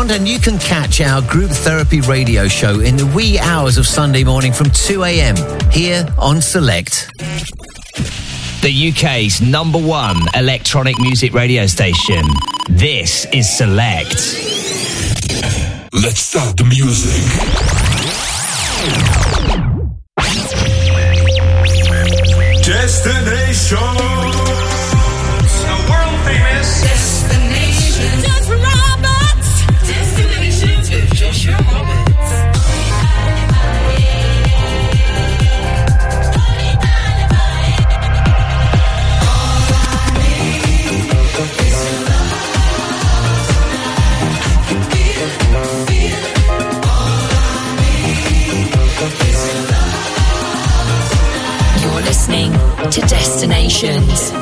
Bond, and you can catch our Group Therapy radio show in the wee hours of Sunday morning from 2 a.m. here on Select. The UK's number one electronic music radio station. This is Select. Let's start the music. To destinations.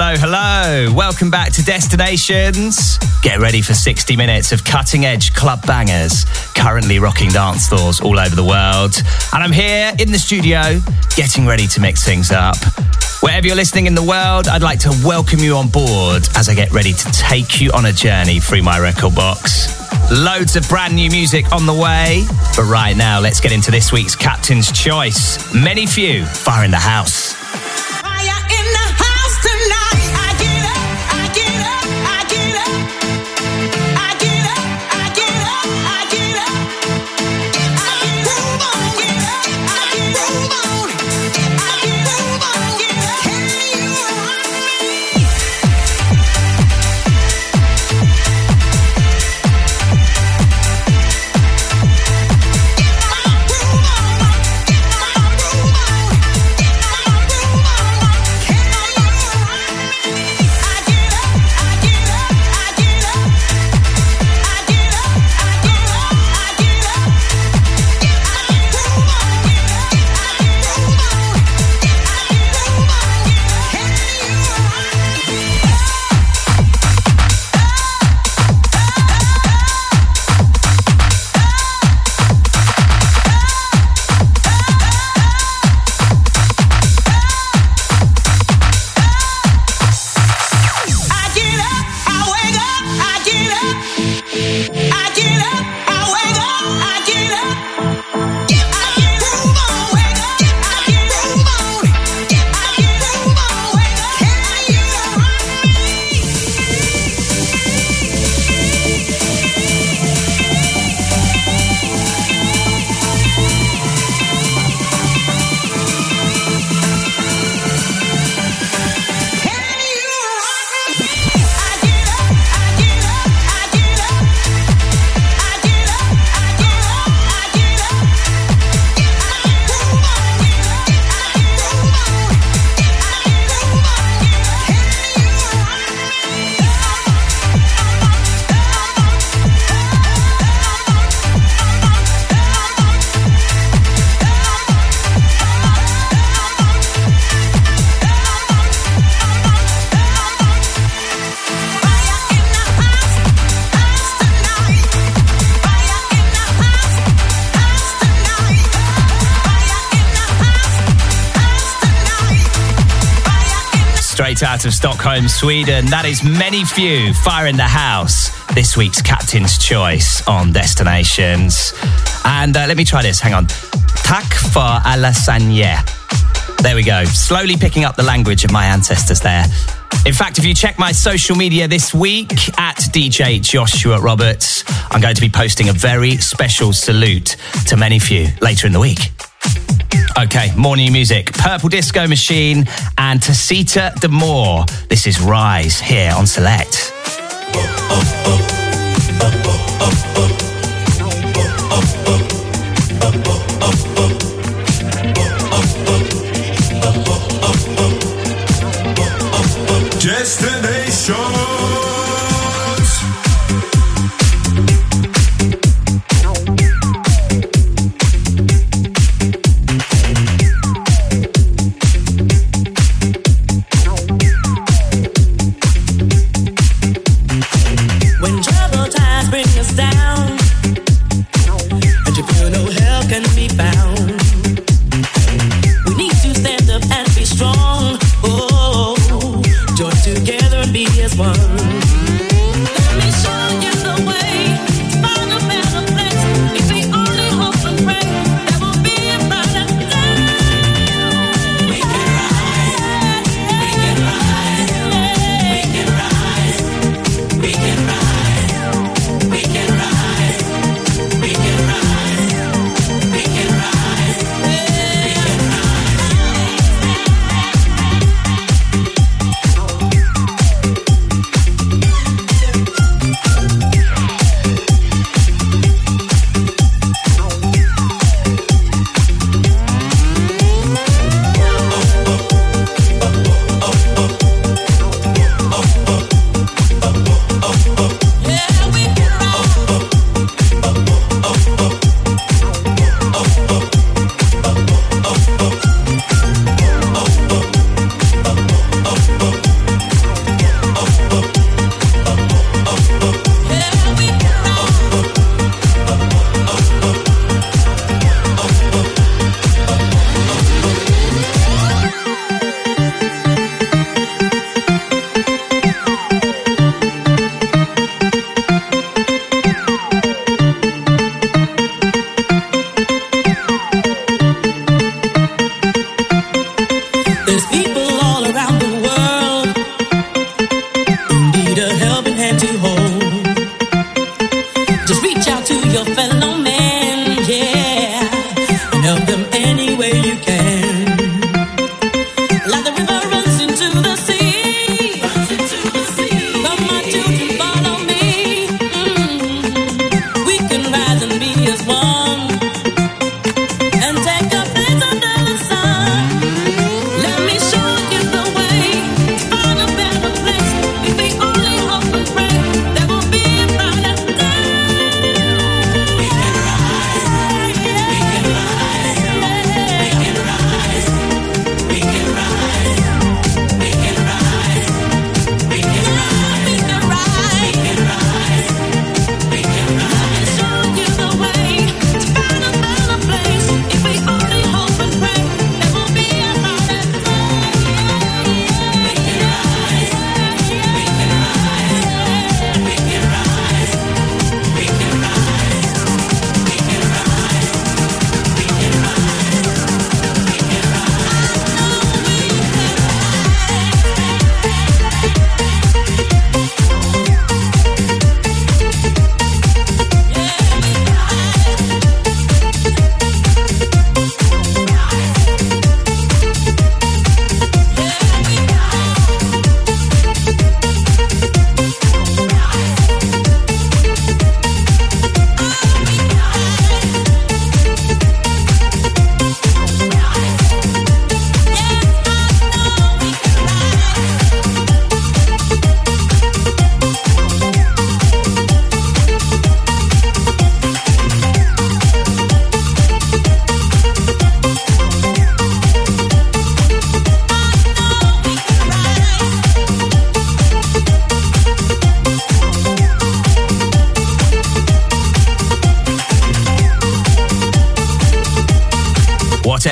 Hello, hello. Welcome back to Destinations. Get ready for 60 minutes of cutting edge club bangers, currently rocking dance floors all over the world. And I'm here in the studio, getting ready to mix things up. Wherever you're listening in the world, I'd like to welcome you on board as I get ready to take you on a journey through my record box. Loads of brand new music on the way. But right now, let's get into this week's Captain's Choice. Many few, fire in the house. Straight out of Stockholm, Sweden. That is Many Few, Fire in the House. This week's Captain's Choice on Destinations. And uh, let me try this, hang on. Tak for Alasanye. There we go. Slowly picking up the language of my ancestors there. In fact, if you check my social media this week at DJ Joshua Roberts, I'm going to be posting a very special salute to many few later in the week. Okay, morning music. Purple Disco Machine and Tasita D'Mour. This is Rise here on Select. Oh, oh, oh,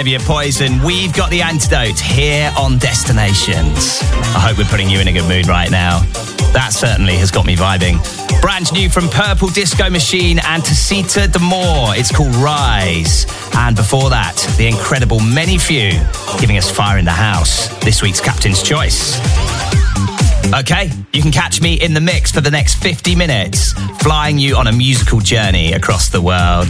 Your Poison. We've got the antidote here on Destinations. I hope we're putting you in a good mood right now. That certainly has got me vibing. Brand new from Purple Disco Machine and Tasita D'Mour. It's called Rise. And before that, the incredible Many Few giving us Fire in the House. This week's Captain's Choice. Okay, you can catch me in the mix for the next 50 minutes, flying you on a musical journey across the world.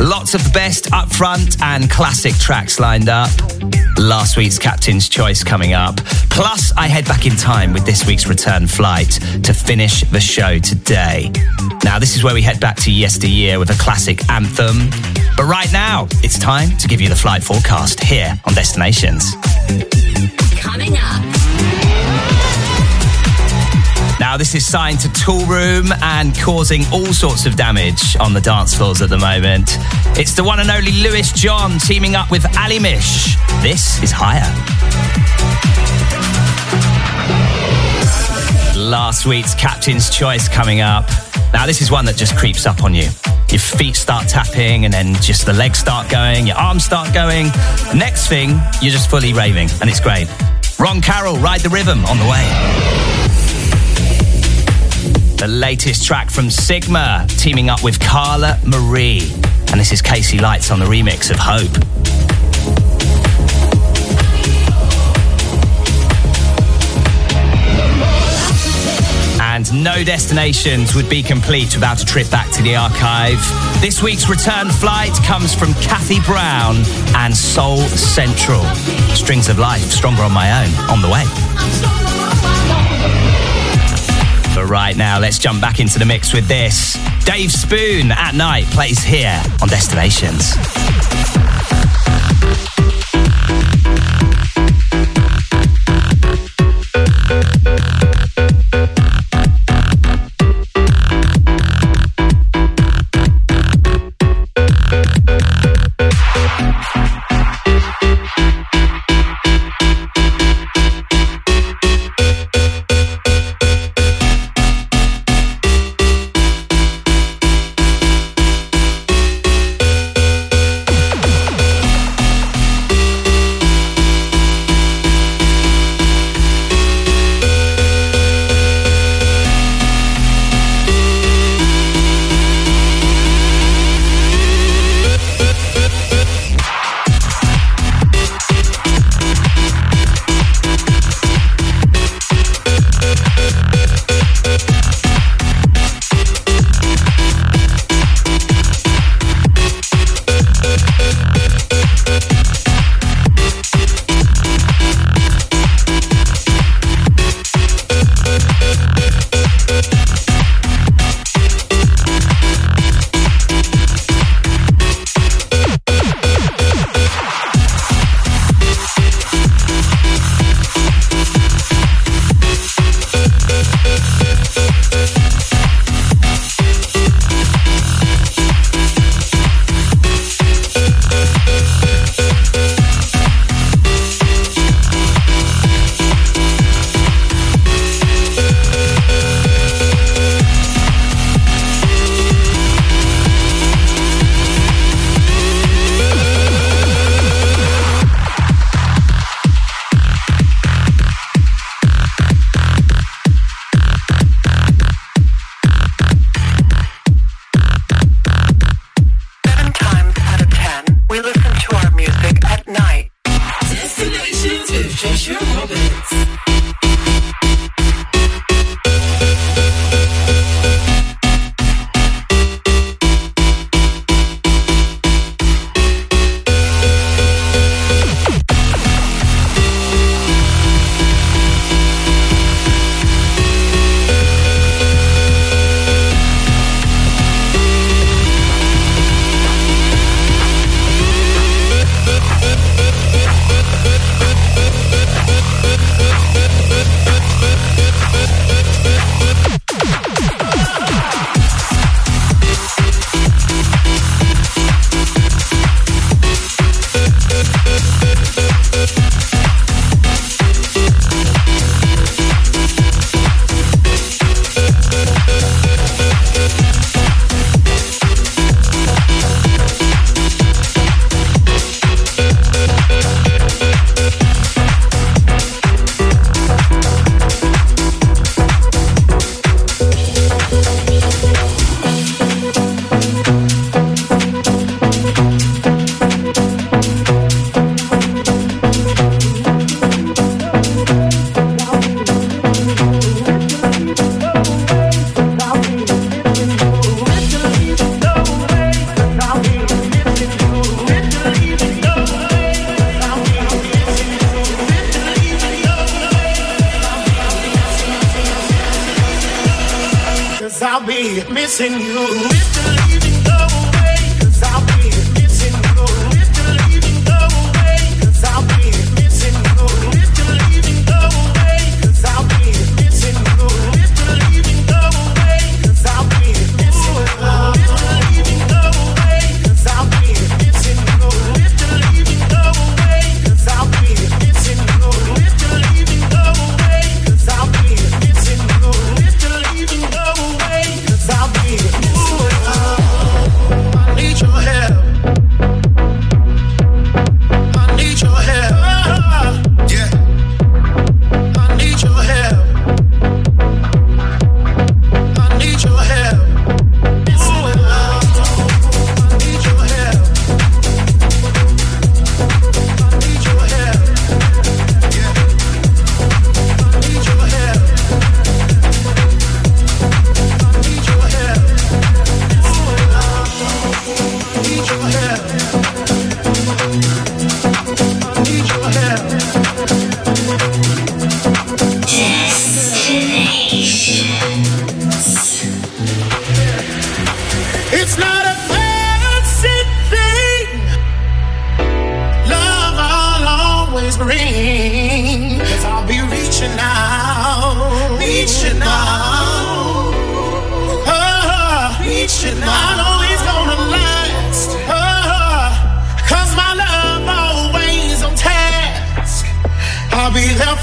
Lots of the best upfront and classic tracks lined up. Last week's Captain's Choice coming up. Plus, I head back in time with this week's return flight to finish the show today. Now, this is where we head back to yesteryear with a classic anthem. But right now, it's time to give you the flight forecast here on Destinations. Coming up. Now, this is signed to Toolroom and causing all sorts of damage on the dance floors at the moment. It's the one and only Lewis John teaming up with Ali Mish. This is Higher. Last week's Captain's Choice coming up. Now, this is one that just creeps up on you. Your feet start tapping, and then just the legs start going, your arms start going. Next thing, you're just fully raving, and it's great. Ron Carroll, Ride the Rhythm on the way. The latest track from Sigma, teaming up with Carla Marie. And this is KC Lights on the remix of Hope. and no destinations would be complete without a trip back to the archive. This week's return flight comes from Kathy Brown and Soul Central. Strings of Life, Stronger on My Own, on the way. But right now, let's jump back into the mix with this. Dave Spoon at night plays here on Destinations.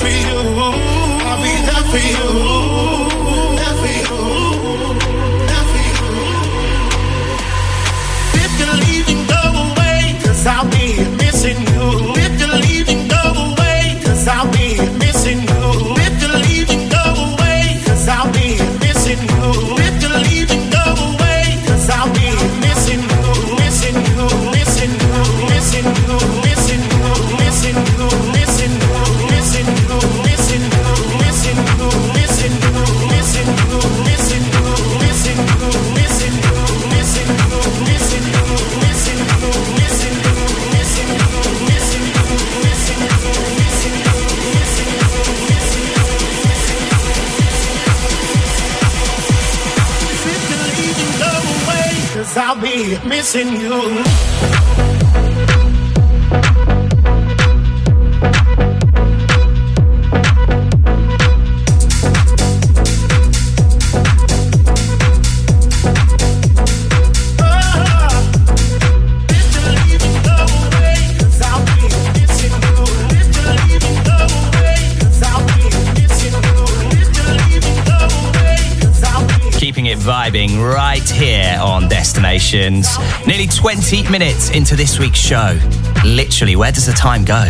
For you. I'll be there for you. missing you. Right here on Destinations. Nearly 20 minutes into this week's show. Literally, where does the time go?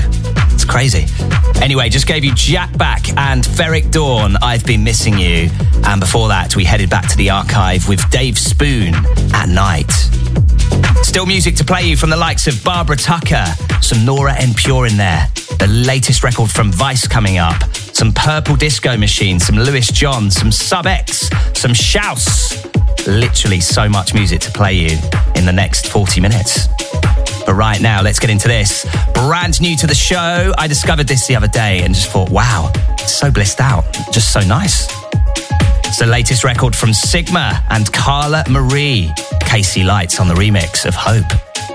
It's crazy. Anyway, just gave you Jack Back and Ferric Dawn, I've Been Missing You. And before that, we headed back to the archive with Dave Spoon at night. Still music to play you from the likes of Barbara Tucker, some Nora En Pure in there, the latest record from Vice coming up, some Purple Disco Machine, some Lewis John, some Sub X, some Shouse. Literally so much music to play you in the next 40 minutes. But right now, let's get into this. Brand new to the show. I discovered this the other day and just thought, wow, so blissed out. Just so nice. It's the latest record from Sigma and Carla Marie. KC Lights on the remix of Hope.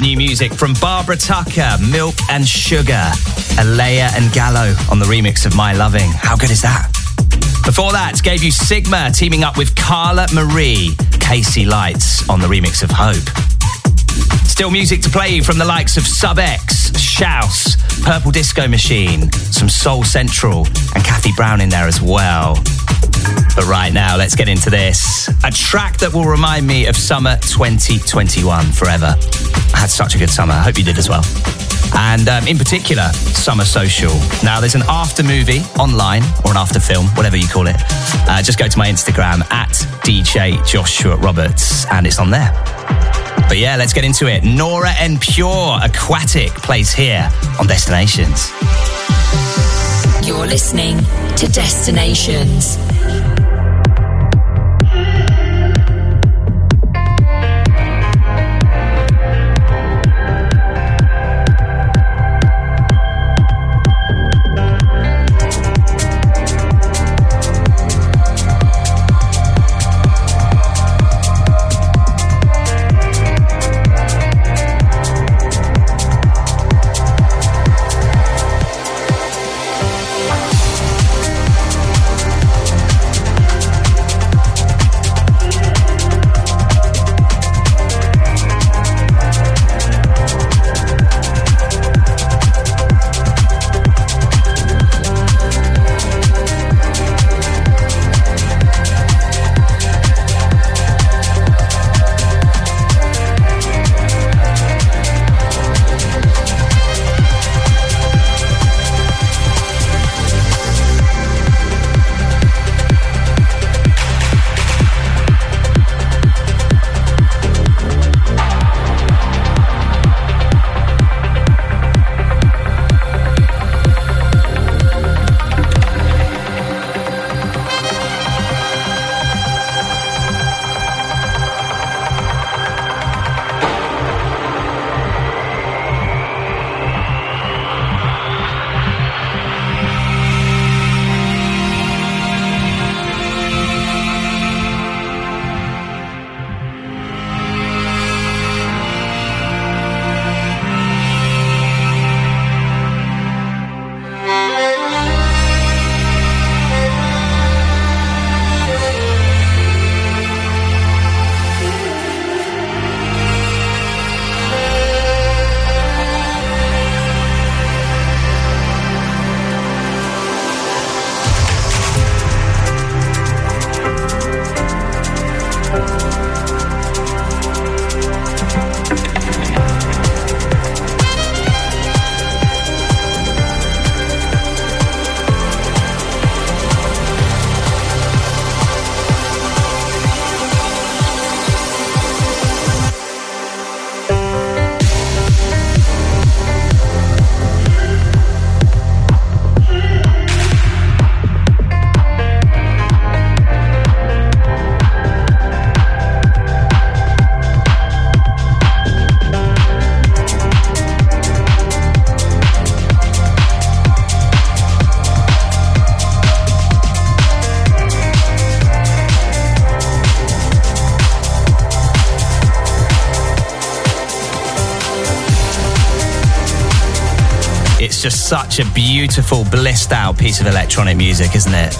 Music from Barbara Tucker, Milk and Sugar, Alaia and Gallo on the remix of My Loving. How good is that? Before that, gave you Sigma teaming up with Carla Marie, KC Lights on the remix of Hope. Still music to play from the likes of Sub X, Shouse, Purple Disco Machine, some Soul Central, and Kathy Brown in there as well. But right now, let's get into this. A track that will remind me of summer 2021 forever. I had such a good summer. I hope you did as well. And um, in particular, Summer Social. Now, there's an after movie online or an after film, whatever you call it. Uh, just go to my Instagram at DJ Joshua Roberts and it's on there. But yeah, let's get into it. Nora En Pure Aquatic plays here on Destinations. You're listening to Destinations. Such a beautiful, blissed out piece of electronic music, isn't it?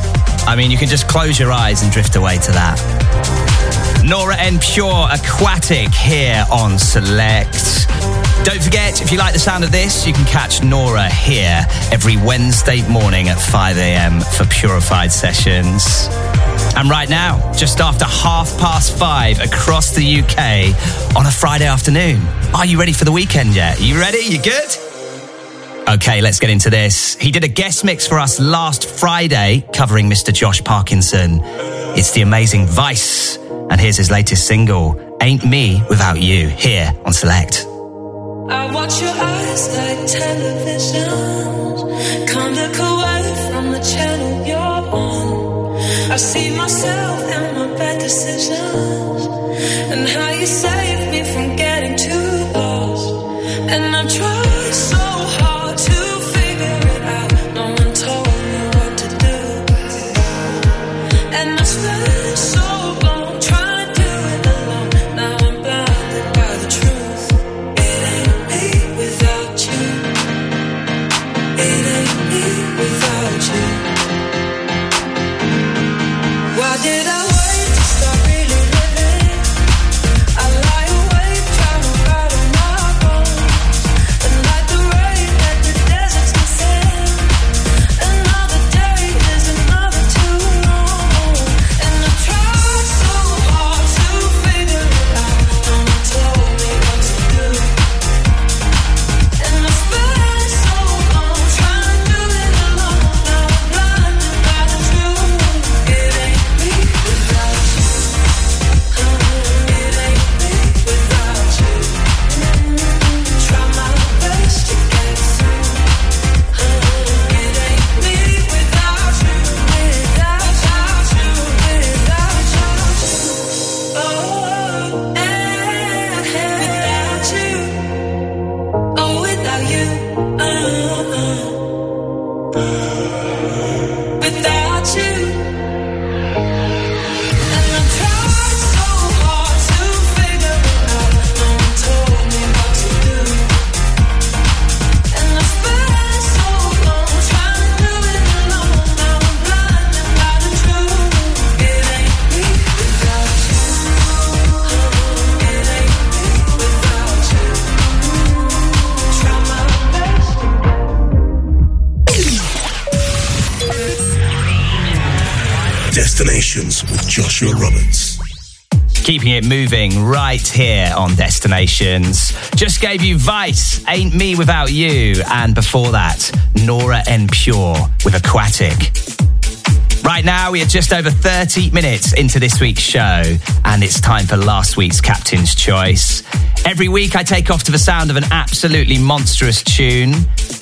I mean, you can just close your eyes and drift away to that. Nora En Pure Aquatic here on Select. Don't forget, if you like the sound of this, you can catch Nora here every Wednesday morning at 5 a.m. for Purified Sessions. And right now, just after half past five across the UK on a Friday afternoon. Are you ready for the weekend yet? You ready? You good? Okay, let's get into this. He did a guest mix for us last Friday covering Mr. Josh Parkinson. It's the amazing Vice. And here's his latest single, Ain't Me Without You, here on Select. I watch your eyes like look away from the channel you're on. I see myself in my bad decisions and how you save Joshua Roberts. Keeping it moving right here on Destinations. Just gave you Vice, Ain't Me Without You, and before that, Nora En Pure with Aquatic. Right now, we are just over 30 minutes into this week's show, and it's time for last week's Captain's Choice. Every week, I take off to the sound of an absolutely monstrous tune.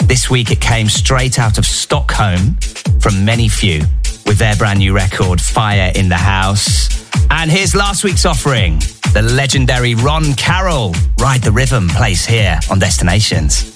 This week, it came straight out of Stockholm from Many Few with their brand new record, Fire in the House. And here's last week's offering the legendary Ron Carroll, Ride the Rhythm, plays here on Destinations.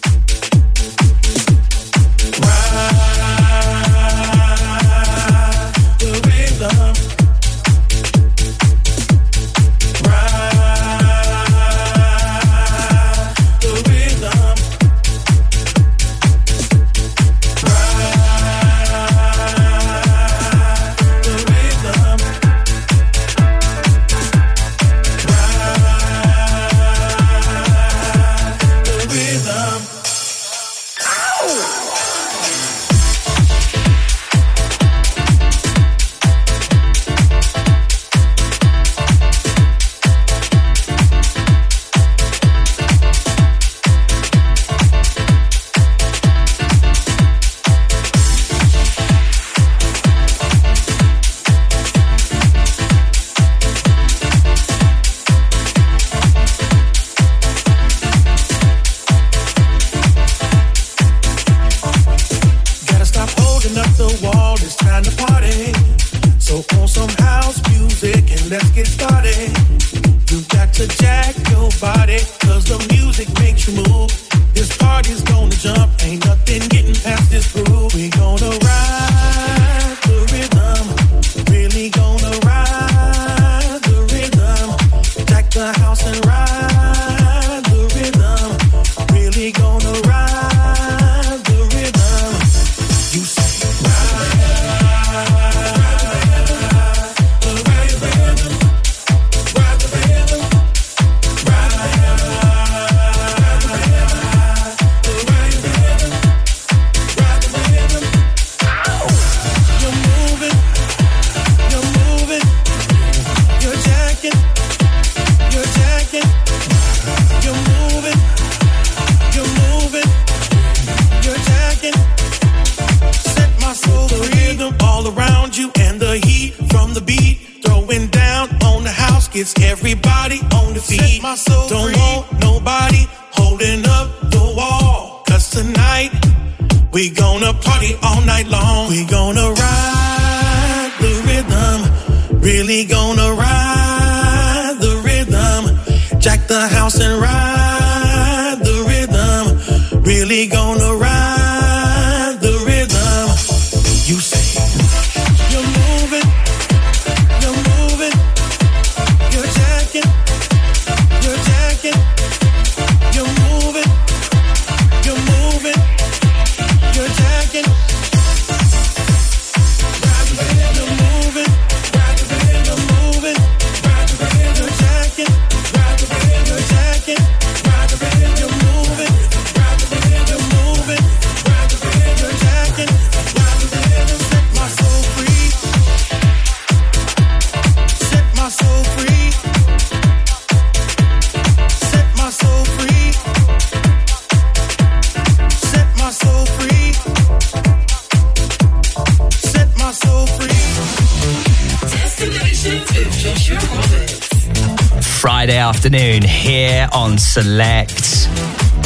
Friday afternoon here on Select.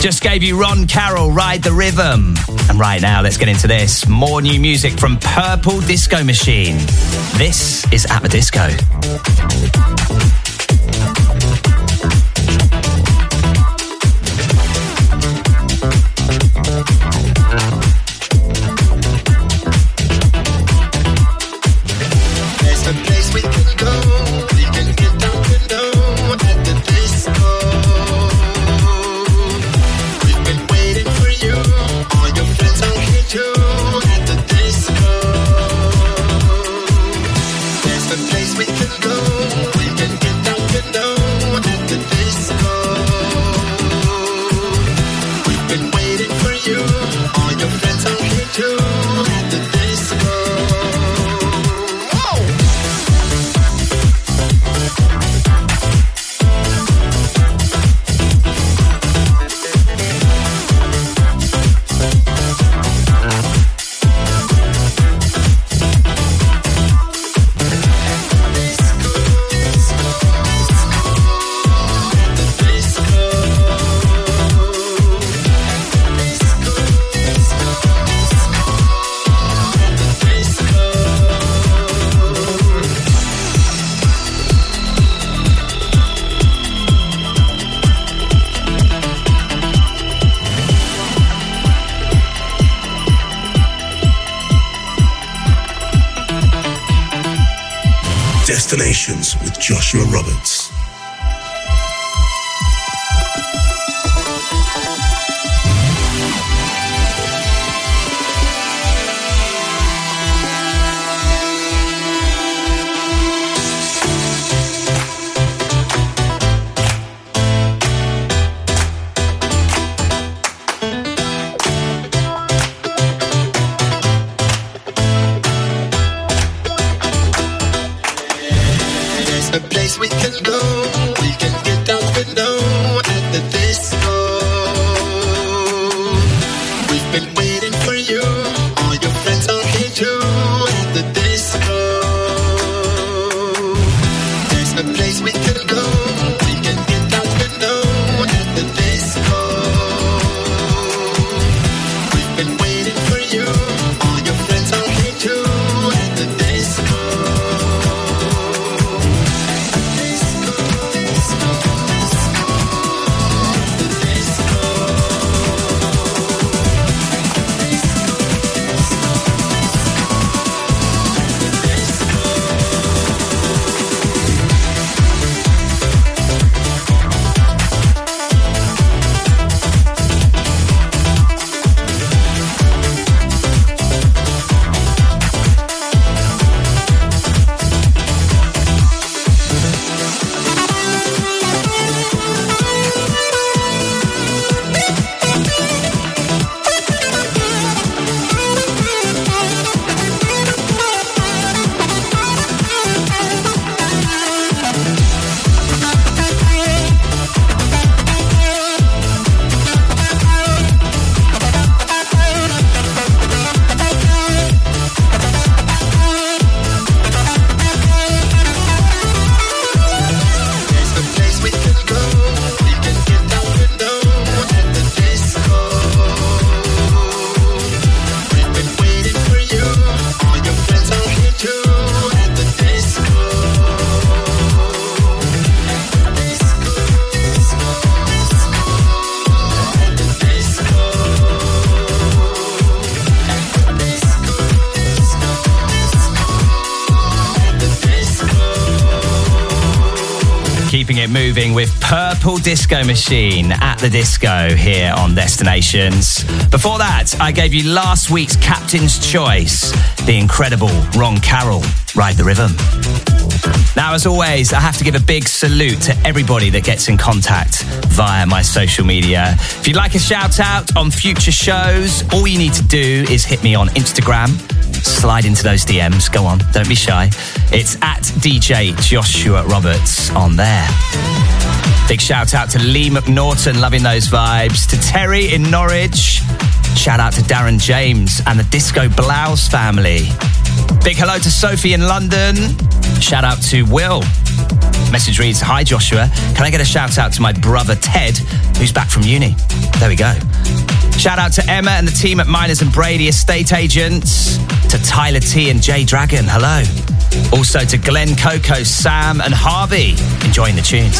Just gave you Ron Carroll, Ride the Rhythm. And right now, let's get into this. More new music from Purple Disco Machine. This is At the Disco. Sessions with Joshua Robin. Disco Machine at the disco here on Destinations. Before that, I gave you last week's Captain's Choice, the incredible Ron Carroll, Ride the Rhythm. Now, as always, I have to give a big salute to everybody that gets in contact via my social media. If you'd like a shout out on future shows, all you need to do is hit me on Instagram. Slide into those DMs. Go on, don't be shy. It's at DJ Joshua Roberts on there. Big shout out to Lee McNaughton, loving those vibes. To Terry in Norwich. Shout out to Darren James and the Disco Blouse family. Big hello to Sophie in London. Shout out to Will. Message reads Hi Joshua, can I get a shout out to my brother Ted, who's back from uni? There we go. Shout out to Emma and the team at Miners and Brady Estate Agents. To Tyler T and Jay Dragon, hello. Also to Glenn Coco, Sam and Harvey, enjoying the tunes.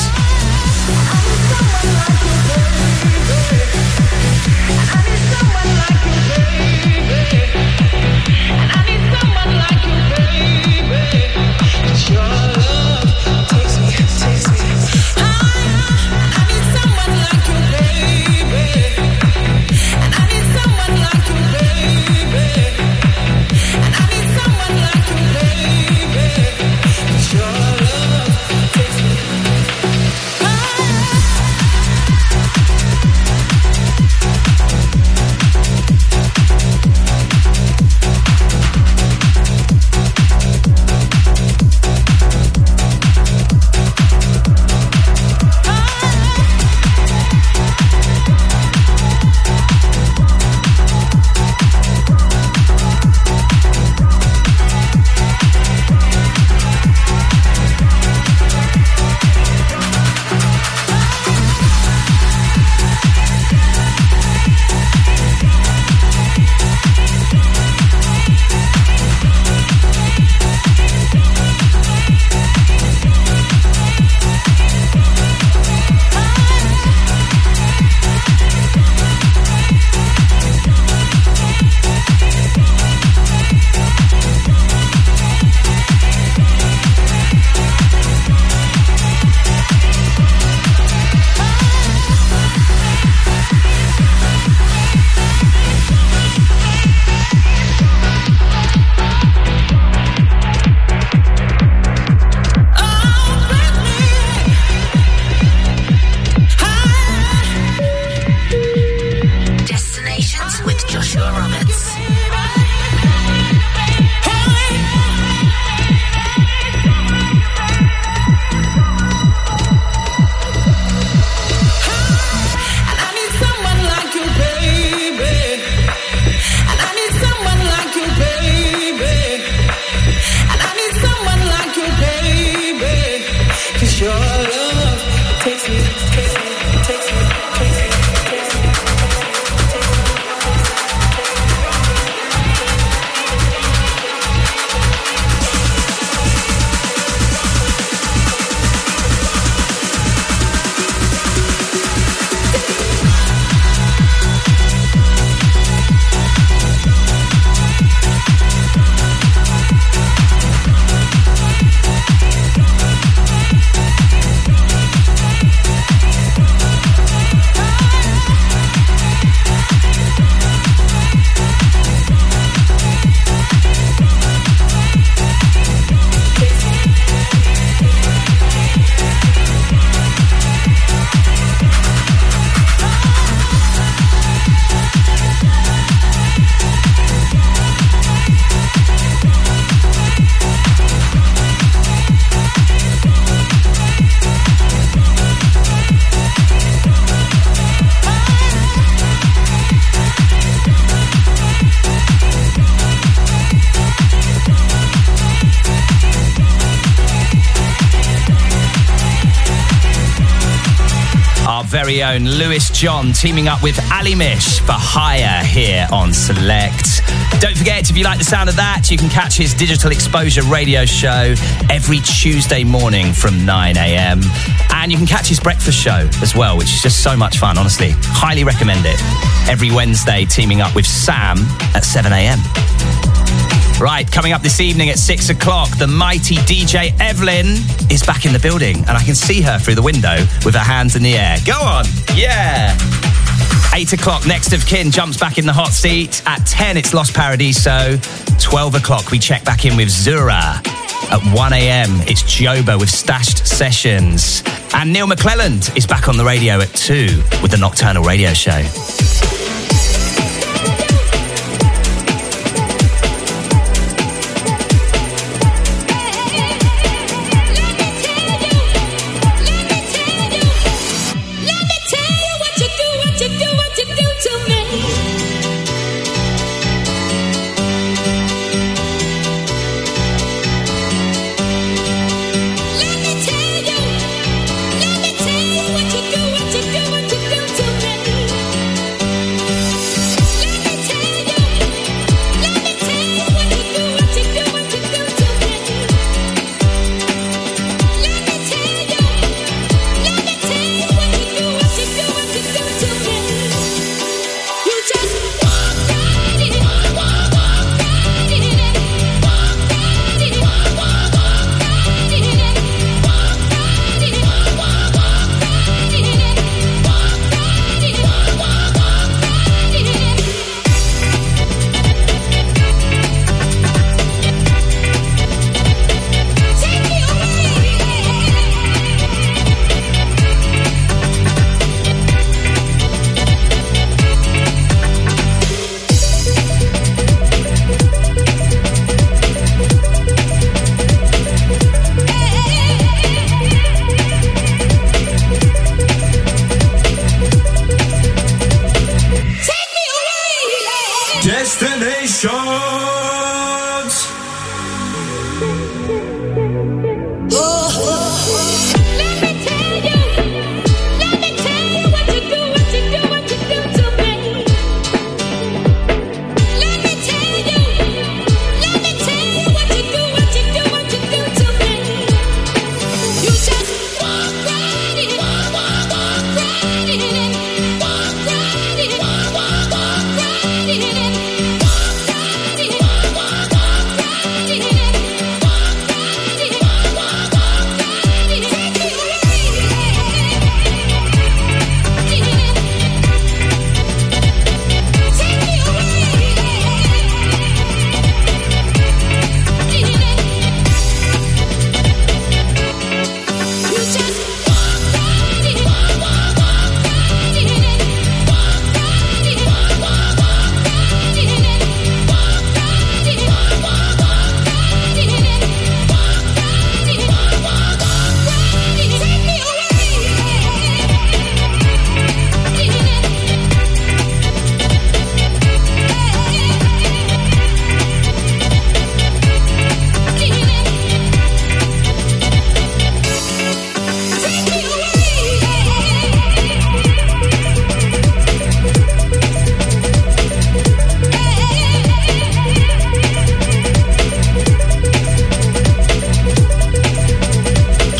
Own Lewis John teaming up with Ali Mish for Hire here on Select. Don't forget, if you like the sound of that, you can catch his digital exposure radio show every Tuesday morning from 9 a.m. And you can catch his breakfast show as well, which is just so much fun, honestly. Highly recommend it. Every Wednesday, teaming up with Sam at 7 a.m. Right, coming up this evening at six o'clock, the mighty DJ Evelyn is back in the building, and I can see her through the window with her hands in the air. Go on, yeah. Eight o'clock, next of kin jumps back in the hot seat. At 10, it's Los Paradiso. 12 o'clock, we check back in with Zura. At 1 a.m., it's Joba with Stashed Sessions. And Neil McClelland is back on the radio at 2 with the Nocturnal Radio Show.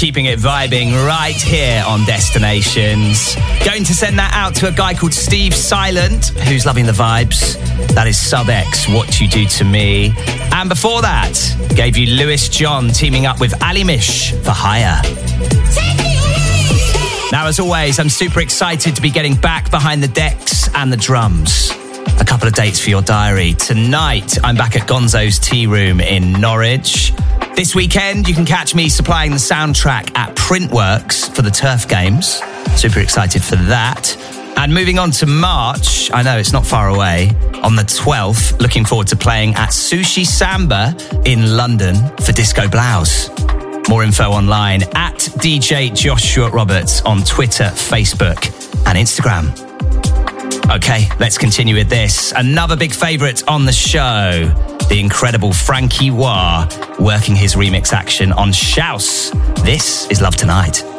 Keeping it vibing right here on Destinations. Going to send that out to a guy called Steve Silent, who's loving the vibes. That is Sub X, What You Do to Me. And before that, gave you Lewis John teaming up with Ali Mish for Hire. Now, as always, I'm super excited to be getting back behind the decks and the drums. A couple of dates for your diary. Tonight, I'm back at Gonzo's Tea Room in Norwich. This weekend, you can catch me supplying the soundtrack at Printworks for the Turf Games. Super excited for that. And moving on to March, I know it's not far away, on the 12th, looking forward to playing at Sushi Samba in London for Disco Blouse. More info online at DJ Joshua Roberts on Twitter, Facebook, and Instagram. Okay, let's continue with this. Another big favourite on the show the incredible Frankie Wah working his remix action on Shouse. This is Love Tonight.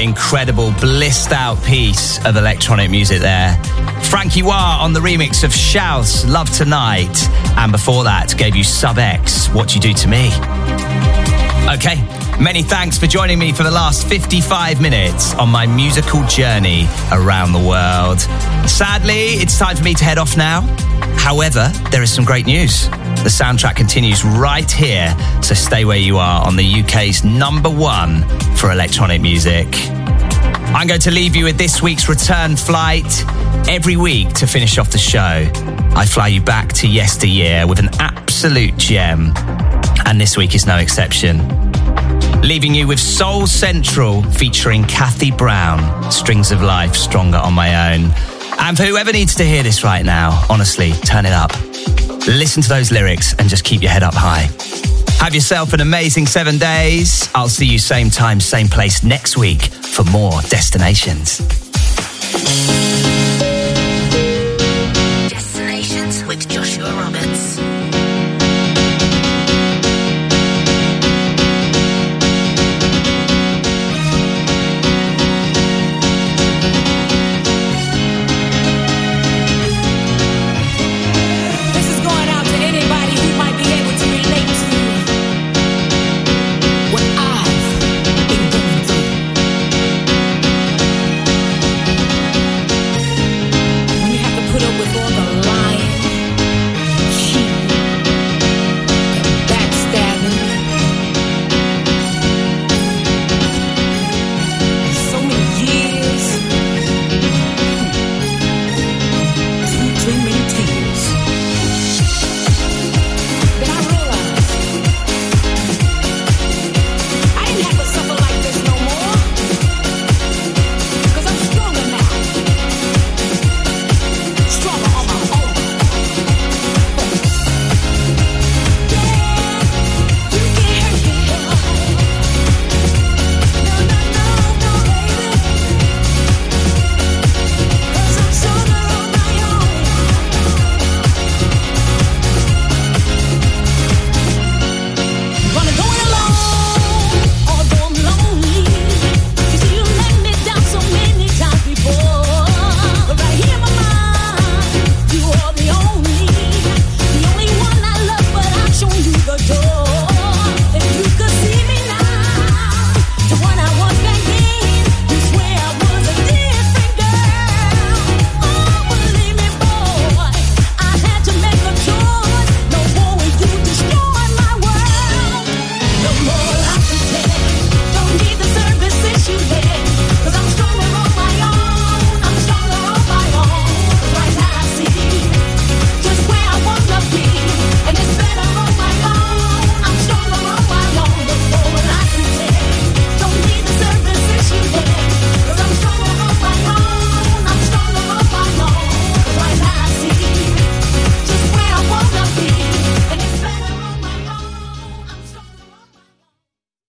Incredible, blissed out piece of electronic music there. Frankie Wah on the remix of Shouse, Love Tonight. And before that, gave you Sub X, What You Do to Me. Okay, many thanks for joining me for the last 55 minutes on my musical journey around the world. Sadly, it's time for me to head off now. However, there is some great news. The soundtrack continues right here, so stay where you are on the UK's number one for electronic music. I'm going to leave you with this week's return flight. Every week to finish off the show, I fly you back to yesteryear with an absolute gem. And this week is no exception. Leaving you with Soul Central featuring Kathy Brown, Strings of Life Stronger on My Own. And for whoever needs to hear this right now, honestly, turn it up. Listen to those lyrics and just keep your head up high. Have yourself an amazing seven days. I'll see you same time, same place next week for more destinations.